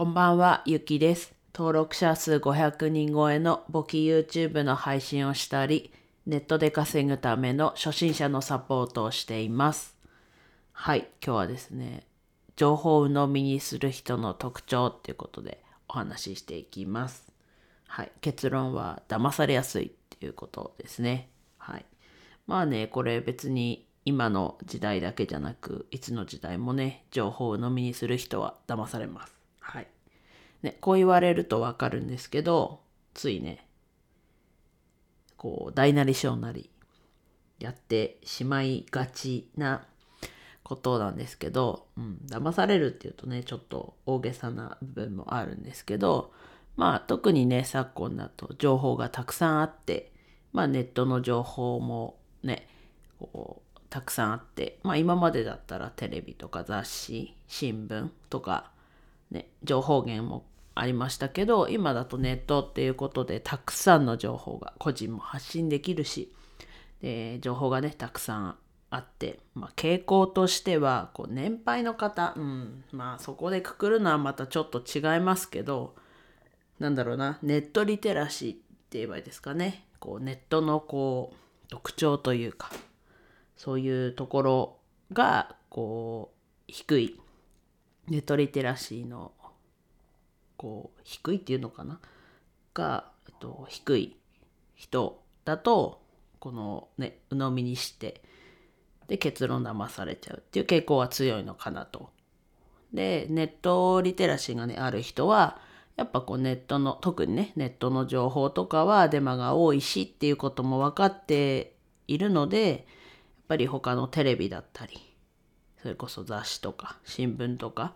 こんばんは、ゆきです。登録者数500人超えの簿記 YouTube の配信をしたり、ネットで稼ぐための初心者のサポートをしています。はい、今日はですね、情報を鵜呑みにする人の特徴っていうことでお話ししていきます。はい、結論は騙されやすいっていうことですね。はい。まあね、これ別に今の時代だけじゃなく、いつの時代もね、情報を鵜呑みにする人は騙されます。はい。ね、こう言われるとわかるんですけど、ついね、こう、大なり小なり、やってしまいがちなことなんですけど、うん、騙されるっていうとね、ちょっと大げさな部分もあるんですけど、まあ特にね、昨今だと情報がたくさんあって、まあネットの情報もね、こう、たくさんあって、まあ今までだったらテレビとか雑誌、新聞とか、ね、情報源もありましたけど、今だとネットっていうことでたくさんの情報が個人も発信できるし、で情報がね、たくさんあって、まあ、傾向としては、こう年配の方、うん、まあそこでくくるのはまたちょっと違いますけど、なんだろうな、ネットリテラシーって言えばいいですかね。こうネットのこう特徴というか、そういうところがこう低いネットリテラシーのこう低いっていうのかな？が、えっと、低い人だとこのね鵜呑みにしてで結論騙されちゃうっていう傾向は強いのかなと。でネットリテラシーがねある人はやっぱこうネットの特にねネットの情報とかはデマが多いしっていうことも分かっているのでやっぱり他のテレビだったりそれこそ雑誌とか新聞とか。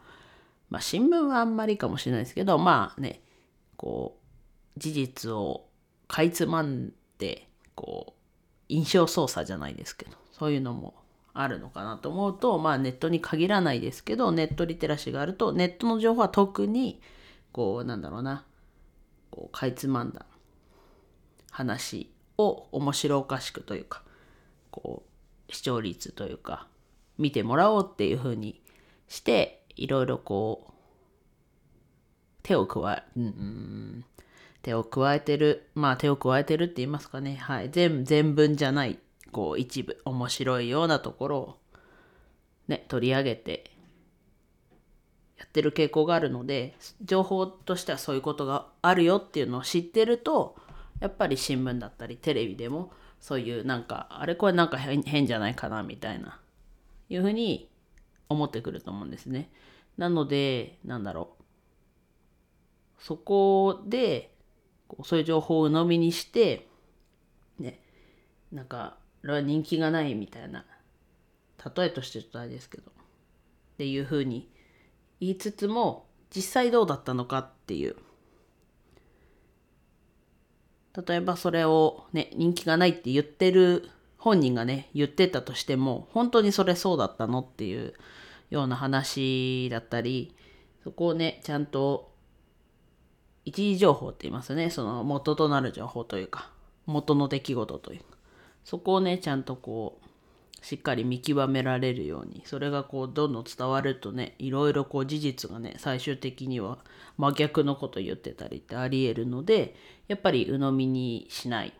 まあ新聞はあんまりかもしれないですけどまあねこう事実をかいつまんでこう印象操作じゃないですけどそういうのもあるのかなと思うとまあネットに限らないですけどネットリテラシーがあるとネットの情報は特にこうなんだろうなこうかいつまんだ話を面白おかしくというかこう視聴率というか見てもらおうっていう風にしていろいろこう手を加え、うん、手を加えてるまあ手を加えてるって言いますかね。はい。全全文じゃないこう一部面白いようなところをね取り上げてやってる傾向があるので情報としてはそういうことがあるよっていうのを知ってるとやっぱり新聞だったりテレビでもそういうなんかあれこれなんか変じゃないかなみたいないうふうに思ってくると思うんですね。なのでなんだろうそこでそういう情報を鵜呑みにしてねなんかあれは人気がないみたいな例えとしてちょっとあれですけどっていうふうに言いつつも実際どうだったのかっていう例えばそれをね人気がないって言ってる本人がね言ってたとしても本当にそれそうだったのっていうような話だったりそこをねちゃんと一時情報って言いますね。その元となる情報というか元の出来事というかそこをねちゃんとこうしっかり見極められるようにそれがこうどんどん伝わるとねいろいろこう事実がね最終的には真逆のこと言ってたりってありえるのでやっぱり鵜呑みにしない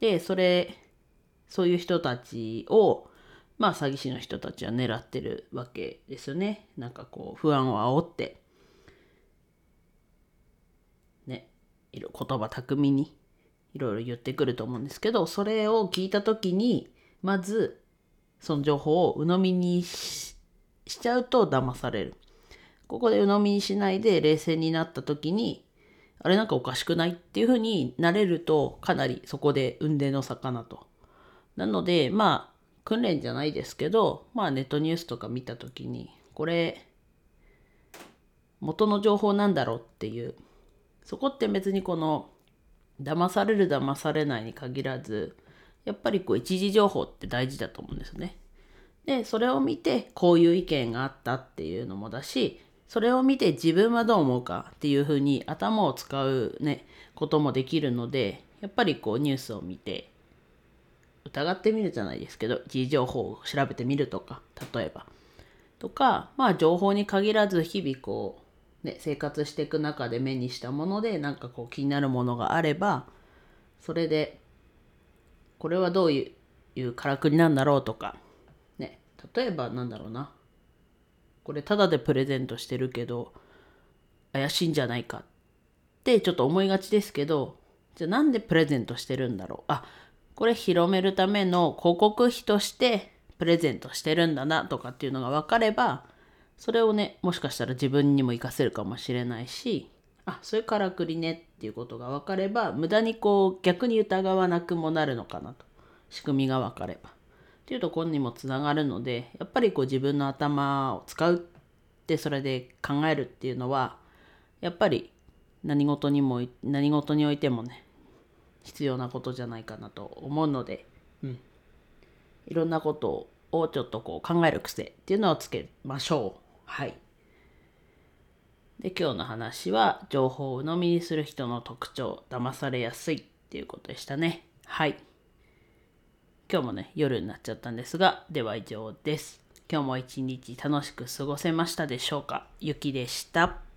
でそれそういう人たちをまあ詐欺師の人たちは狙ってるわけですよねなんかこう不安を煽ってね言葉巧みにいろいろ言ってくると思うんですけどそれを聞いた時にまずその情報を鵜呑みにししちゃうと騙される。ここで鵜呑みにしないで冷静になった時に、あれなんかおかしくない？っていう風になれると、かなりそこで運転の差かなと。なので、まあ、訓練じゃないですけど、まあネットニュースとか見た時に、これ、元の情報なんだろうっていう、そこって別にこの、騙される騙されないに限らず、やっぱりこう一時情報って大事だと思うんですね。で、それを見てこういう意見があったっていうのもだし、それを見て自分はどう思うかっていうふうに頭を使うね、こともできるので、やっぱりこうニュースを見て、疑ってみるじゃないですけど、一時情報を調べてみるとか、例えば。とか、まあ情報に限らず日々こう、ね、生活していく中で目にしたものでなんかこう気になるものがあればそれでこれはどういうからくりなんだろうとか、ね、例えばなんだろうなこれタダでプレゼントしてるけど怪しいんじゃないかってちょっと思いがちですけどじゃあなんでプレゼントしてるんだろうあこれ広めるための広告費としてプレゼントしてるんだなとかっていうのが分かればそれをねもしかしたら自分にも活かせるかもしれないしあそういうからくりねっていうことが分かれば無駄にこう逆に疑わなくもなるのかなと。仕組みが分かれば。っていうところにもつながるのでやっぱりこう自分の頭を使うってそれで考えるっていうのはやっぱり何事にも何事においてもね必要なことじゃないかなと思うので、うん、いろんなことをちょっとこう考える癖っていうのをつけましょう。はい。で、今日の話は、情報を鵜呑みにする人の特徴、騙されやすいっていうことでしたね。はい。今日もね、夜になっちゃったんですが、では以上です。今日も一日楽しく過ごせましたでしょうか？ゆきでした。